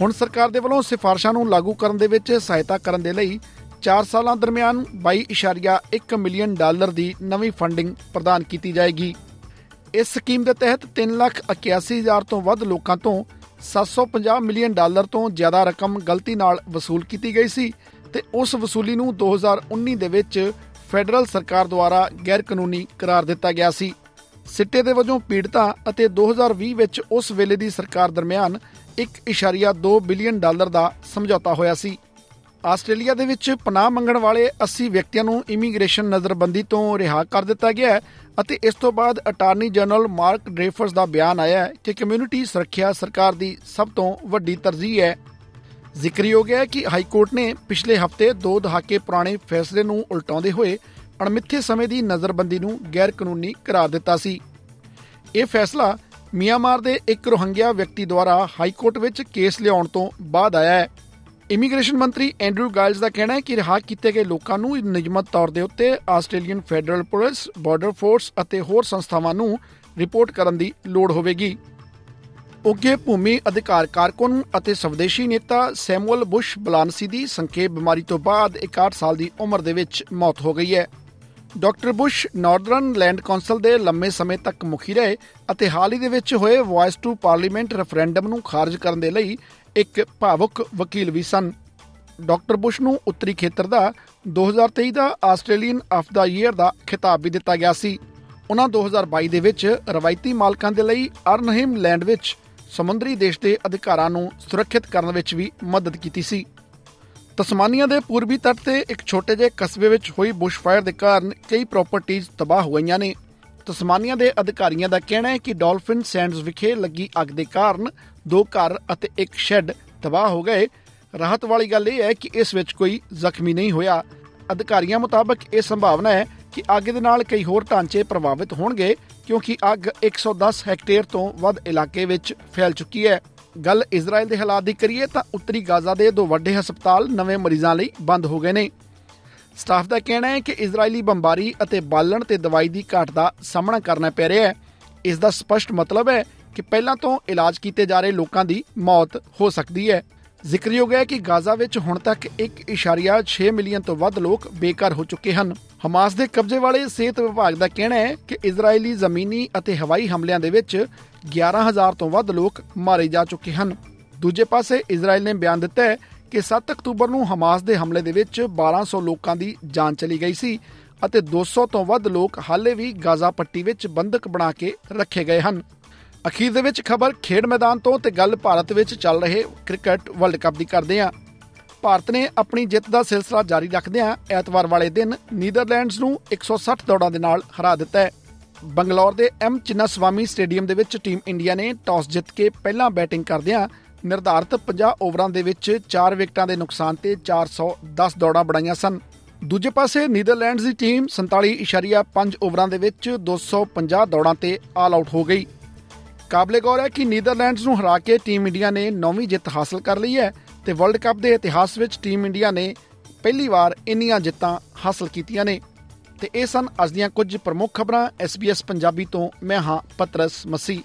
ਹੁਣ ਸਰਕਾਰ ਦੇ ਵੱਲੋਂ ਸਿਫਾਰਸ਼ਾਂ ਨੂੰ ਲਾਗੂ ਕਰਨ ਦੇ ਵਿੱਚ ਸਹਾਇਤਾ ਕਰਨ ਦੇ ਲਈ 4 ਸਾਲਾਂ ਦਰਮਿਆਨ 22.1 ਮਿਲੀਅਨ ਡਾਲਰ ਦੀ ਨਵੀਂ ਫੰਡਿੰਗ ਪ੍ਰਦਾਨ ਕੀਤੀ ਜਾਏਗੀ। ਇਸ ਸਕੀਮ ਦੇ ਤਹਿਤ 381000 ਤੋਂ ਵੱਧ ਲੋਕਾਂ ਤੋਂ 750 ਮਿਲੀਅਨ ਡਾਲਰ ਤੋਂ ਜ਼ਿਆਦਾ ਰਕਮ ਗਲਤੀ ਨਾਲ ਵਸੂਲ ਕੀਤੀ ਗਈ ਸੀ ਤੇ ਉਸ ਵਸੂਲੀ ਨੂੰ 2019 ਦੇ ਵਿੱਚ ਫੈਡਰਲ ਸਰਕਾਰ ਦੁਆਰਾ ਗੈਰ ਕਾਨੂੰਨੀ ਕਰਾਰ ਦਿੱਤਾ ਗਿਆ ਸੀ। ਸਿੱਟੇ ਦੇ ਵਜੋਂ ਪੀੜਤਾਂ ਅਤੇ 2020 ਵਿੱਚ ਉਸ ਵੇਲੇ ਦੀ ਸਰਕਾਰ ਦਰਮਿਆਨ 1.2 ਬਿਲੀਅਨ ਡਾਲਰ ਦਾ ਸਮਝੌਤਾ ਹੋਇਆ ਸੀ। ਆਸਟ੍ਰੇਲੀਆ ਦੇ ਵਿੱਚ ਪਨਾਹ ਮੰਗਣ ਵਾਲੇ 80 ਵਿਅਕਤੀਆਂ ਨੂੰ ਇਮੀਗ੍ਰੇਸ਼ਨ ਨਜ਼ਰਬੰਦੀ ਤੋਂ ਰਿਹਾ ਕਰ ਦਿੱਤਾ ਗਿਆ ਹੈ ਅਤੇ ਇਸ ਤੋਂ ਬਾਅਦ ਅਟਾਰਨੀ ਜਨਰਲ ਮਾਰਕ ਡ੍ਰੇਫਰਸ ਦਾ ਬਿਆਨ ਆਇਆ ਹੈ ਕਿ ਕਮਿਊਨਿਟੀ ਸੁਰੱਖਿਆ ਸਰਕਾਰ ਦੀ ਸਭ ਤੋਂ ਵੱਡੀ ਤਰਜੀਹ ਹੈ। ਜ਼ਿਕਰਯੋਗ ਹੈ ਕਿ ਹਾਈ ਕੋਰਟ ਨੇ ਪਿਛਲੇ ਹਫ਼ਤੇ ਦੋ ਦਹਾਕੇ ਪੁਰਾਣੇ ਫੈਸਲੇ ਨੂੰ ਉਲਟਾਉਂਦੇ ਹੋਏ ਅਣਮਿੱਥੇ ਸਮੇਂ ਦੀ ਨਜ਼ਰਬੰਦੀ ਨੂੰ ਗੈਰ ਕਾਨੂੰਨੀ ਕਰਾਰ ਦਿੱਤਾ ਸੀ। ਇਹ ਫੈਸਲਾ ਮਿਆਂਮਾਰ ਦੇ ਇੱਕ ਰੋਹਿੰਗਿਆ ਵਿਅਕਤੀ ਦੁਆਰਾ ਹਾਈ ਕੋਰਟ ਵਿੱਚ ਕੇਸ ਲਿਆਉਣ ਤੋਂ ਬਾਅਦ ਆਇਆ ਹੈ। ਇਮੀਗ੍ਰੇਸ਼ਨ ਮੰਤਰੀ ਐਂਡਰੂ ਗਾਇਲਸ ਦਾ ਕਹਿਣਾ ਹੈ ਕਿ ਰਿਹਾ ਕੀਤੇ ਗਏ ਲੋਕਾਂ ਨੂੰ ਨਿਯਮਤ ਤੌਰ ਦੇ ਉੱਤੇ Australian Federal Police, Border Force ਅਤੇ ਹੋਰ ਸੰਸਥਾਵਾਂ ਨੂੰ ਰਿਪੋਰਟ ਕਰਨ ਦੀ ਲੋੜ ਹੋਵੇਗੀ। ਉੱਗੇ ਭੂਮੀ ਅਧਿਕਾਰ ਕਾਰਕੁਨ ਅਤੇ ਸਵਦੇਸ਼ੀ ਨੇਤਾ ਸੈਮੂਅਲ ਬੁਸ਼ ਬਲਾਨਸੀ ਦੀ ਸੰਖੇਪ ਬਿਮਾਰੀ ਤੋਂ ਬਾਅਦ 61 ਸਾਲ ਦੀ ਉਮਰ ਦੇ ਵਿੱਚ ਮੌਤ ਹੋ ਗਈ ਹੈ। Doctor Bush Northern Land Council ਦੇ ਲੰਮੇ ਸਮੇਂ ਤੱਕ ਮੁਖੀ ਰਹੇ ਅਤੇ ਹਾਲ ਹੀ ਦੇ ਵਿੱਚ ਹੋਏ ਵਾਇਸ ਟੂ ਪਾਰਲੀਮੈਂਟ ਰੈਫਰੈਂਡਮ ਨੂੰ ਖਾਰਜ ਕਰਨ ਦੇ ਲਈ ਇੱਕ ਭਾਵੁਕ ਵਕੀਲ ਵੀ ਸਨ। ਡਾਕਟਰ ਬੁਸ਼ ਨੂੰ ਉੱਤਰੀ ਖੇਤਰ ਦਾ 2023 ਦਾ ਆਸਟ੍ਰੇਲੀਅਨ ਆਫ ਦਾ ਈਅਰ ਦਾ ਖਿਤਾਬ ਵੀ ਦਿੱਤਾ ਗਿਆ ਸੀ। ਉਹਨਾਂ 2022 ਦੇ ਵਿੱਚ ਰਵਾਇਤੀ ਮਾਲਕਾਂ ਦੇ ਲਈ ਅਰਨਹਿਮ ਲੈਂਡ ਵਿੱਚ ਸਮੁੰਦਰੀ ਦੇਸ਼ ਦੇ ਅਧਿਕਾਰਾਂ ਨੂੰ ਸੁਰੱਖਿਅਤ ਕਰਨ ਵਿੱਚ ਵੀ ਮਦਦ ਕੀਤੀ ਸੀ। ਤਸਮਾਨੀਆ ਦੇ ਪੂਰਬੀ ਤੱਟ ਤੇ ਇੱਕ ਛੋਟੇ ਜਿਹੇ ਕਸਬੇ ਵਿੱਚ ਹੋਈ ਬੁਸ਼ਫਾਇਰ ਦੇ ਕਾਰਨ ਕਈ ਪ੍ਰਾਪਰਟੀਆਂ ਤਬਾਹ ਹੋ ਗਈਆਂ ਨੇ। ਤਸਮਾਨੀਆ ਦੇ ਅਧਿਕਾਰੀਆਂ ਦਾ ਕਹਿਣਾ ਹੈ ਕਿ ਡਾਲਫਿਨ ਸੈਂਡਸ ਵਿਖੇ ਲੱਗੀ ਅੱਗ ਦੇ ਕਾਰਨ ਦੋ ਘਰ ਅਤੇ ਇੱਕ ਸ਼ੈੱਡ ਤਬਾਹ ਹੋ ਗਏ। ਰਾਹਤ ਵਾਲੀ ਗੱਲ ਇਹ ਹੈ ਕਿ ਇਸ ਵਿੱਚ ਕੋਈ ਜ਼ਖਮੀ ਨਹੀਂ ਹੋਇਆ। ਅਧਿਕਾਰੀਆਂ ਮੁਤਾਬਕ ਇਹ ਸੰਭਾਵਨਾ ਹੈ ਕਿ ਅੱਗ ਦੇ ਨਾਲ ਕਈ ਹੋਰ ਢਾਂਚੇ ਪ੍ਰਭਾਵਿਤ ਹੋਣਗੇ ਕਿਉਂਕਿ ਅੱਗ 110 ਹੈਕਟੇਅਰ ਤੋਂ ਵੱਧ ਇਲਾਕੇ ਵਿੱਚ ਫੈਲ ਚੁੱਕੀ ਹੈ। ਗੱਲ ਇਜ਼ਰਾਈਲ ਦੇ ਹਾਲਾਤ ਦੀ ਕਰੀਏ ਤਾਂ ਉੱਤਰੀ ਗਾਜ਼ਾ ਦੇ ਦੋ ਵੱਡੇ ਹਸਪਤਾਲ ਨਵੇਂ ਮਰੀਜ਼ਾਂ ਲਈ ਬੰਦ ਹੋ ਗਏ ਨੇ। ਸਟਾਫ ਦਾ ਕਹਿਣਾ ਹੈ ਕਿ ਇਜ਼ਰਾਈਲੀ ਬੰਬਾਰੀ ਅਤੇ ਬਾਲਣ ਤੇ ਦਵਾਈ ਦੀ ਘਾਟ ਦਾ ਸਾਹਮਣਾ ਕਰਨਾ ਪੈ ਰਿਹਾ ਹੈ। ਇਸ ਦਾ ਸਪਸ਼ਟ ਮਤਲਬ ਹੈ ਕਿ ਪਹਿਲਾਂ ਤੋਂ ਇਲਾਜ ਕੀਤੇ ਜਾ ਰਹੇ ਲੋਕਾਂ ਦੀ ਮੌਤ ਹੋ ਸਕਦੀ ਹੈ। ਜ਼ਿਕਰਯੋਗ ਹੈ ਕਿ ਗਾਜ਼ਾ ਵਿੱਚ ਹੁਣ ਤੱਕ 1.6 ਮਿਲੀਅਨ ਤੋਂ ਵੱਧ ਲੋਕ ਬੇਘਰ ਹੋ ਚੁੱਕੇ ਹਨ। ਹਮਾਸ ਦੇ ਕਬਜ਼ੇ ਵਾਲੇ ਸਿਹਤ ਵਿਭਾਗ ਦਾ ਕਹਿਣਾ ਹੈ ਕਿ ਇਜ਼ਰਾਈਲੀ ਜ਼ਮੀਨੀ ਅਤੇ ਹਵਾਈ ਹਮਲਿਆਂ ਦੇ ਵਿੱਚ 11000 ਤੋਂ ਵੱਧ ਲੋਕ ਮਾਰੇ ਜਾ ਚੁੱਕੇ ਹਨ। ਦੂਜੇ ਪਾਸੇ ਇਜ਼ਰਾਈਲ ਨੇ ਬਿਆਨ ਦਿੱਤਾ ਹੈ ਕਿ 7 ਅਕਤੂਬਰ ਨੂੰ ਹਮਾਸ ਦੇ ਹਮਲੇ ਦੇ ਵਿੱਚ 1200 ਲੋਕਾਂ ਦੀ ਜਾਨ ਚਲੀ ਗਈ ਸੀ ਅਤੇ 200 ਤੋਂ ਵੱਧ ਲੋਕ ਹਾਲੇ ਵੀ ਗਾਜ਼ਾ ਪੱਟੀ ਵਿੱਚ ਬੰਦਕ ਬਣਾ ਕੇ ਰੱਖੇ ਗਏ ਹਨ। ਅਖੀਰ ਦੇ ਵਿੱਚ ਖਬਰ ਖੇਡ ਮੈਦਾਨ ਤੋਂ ਤੇ ਗੱਲ ਭਾਰਤ ਵਿੱਚ ਚੱਲ ਰਹੇ ਕ੍ਰਿਕਟ ਵਰਲਡ ਕੱਪ ਦੀ ਕਰਦੇ ਹਾਂ। ਭਾਰਤ ਨੇ ਆਪਣੀ ਜਿੱਤ ਦਾ ਸਿਲਸਿਲਾ ਜਾਰੀ ਰੱਖਦਿਆਂ ਐਤਵਾਰ ਵਾਲੇ ਦਿਨ ਨੀਦਰਲੈਂਡਸ ਨੂੰ 160 ਦੌੜਾਂ ਦੇ ਨਾਲ ਹਰਾ ਦਿੱਤਾ ਹੈ। ਬੰਗਲੌਰ ਦੇ ਐਮ ਚਿੰਨਾਸਵਾਮੀ ਸਟੇਡੀਅਮ ਦੇ ਵਿੱਚ ਟੀਮ ਇੰਡੀਆ ਨੇ ਟਾਸ ਜਿੱਤ ਕੇ ਪਹਿਲਾਂ ਬੈਟਿੰਗ ਕਰਦਿਆਂ ਨਿਰਧਾਰਤ 50 ਓਵਰਾਂ ਦੇ ਵਿੱਚ 4 ਵਿਕਟਾਂ ਦੇ ਨੁਕਸਾਨ ਤੇ 410 ਦੌੜਾਂ ਬਣਾਈਆਂ ਸਨ। ਦੂਜੇ ਪਾਸੇ ਨੀਦਰਲੈਂਡਸ ਦੀ ਟੀਮ 47.5 ਓਵਰਾਂ ਦੇ ਵਿੱਚ 250 ਦੌੜਾਂ ਤੇ ਆਲ ਆਊਟ ਹੋ ਗਈ। ਕਾਬਲੇ ਗੌਰ ਹੈ ਕਿ ਨੀਦਰਲੈਂਡਸ ਨੂੰ ਹਰਾ ਕੇ ਟੀਮ ਇੰਡੀਆ ਨੇ ਨੌਵੀਂ ਜਿੱਤ ਹਾਸਲ ਕਰ ਲਈ ਹੈ ਤੇ ਵਰਲਡ ਕੱਪ ਦੇ ਇਤਿਹਾਸ ਵਿੱਚ ਟੀਮ ਇੰਡੀਆ ਨੇ ਪਹਿਲੀ ਵਾਰ ਇੰਨੀਆਂ ਜਿੱਤਾਂ ਹਾਸਲ ਕੀਤੀਆਂ ਨੇ। ਤੇ ਇਹ ਸਨ ਅੱਜ ਦੀਆਂ ਕੁਝ ਪ੍ਰਮੁੱਖ ਖਬਰਾਂ। SBS ਪੰਜਾਬੀ ਤੋਂ ਮੈਂ ਹਾਂ ਪਤਰਸ ਮਸੀ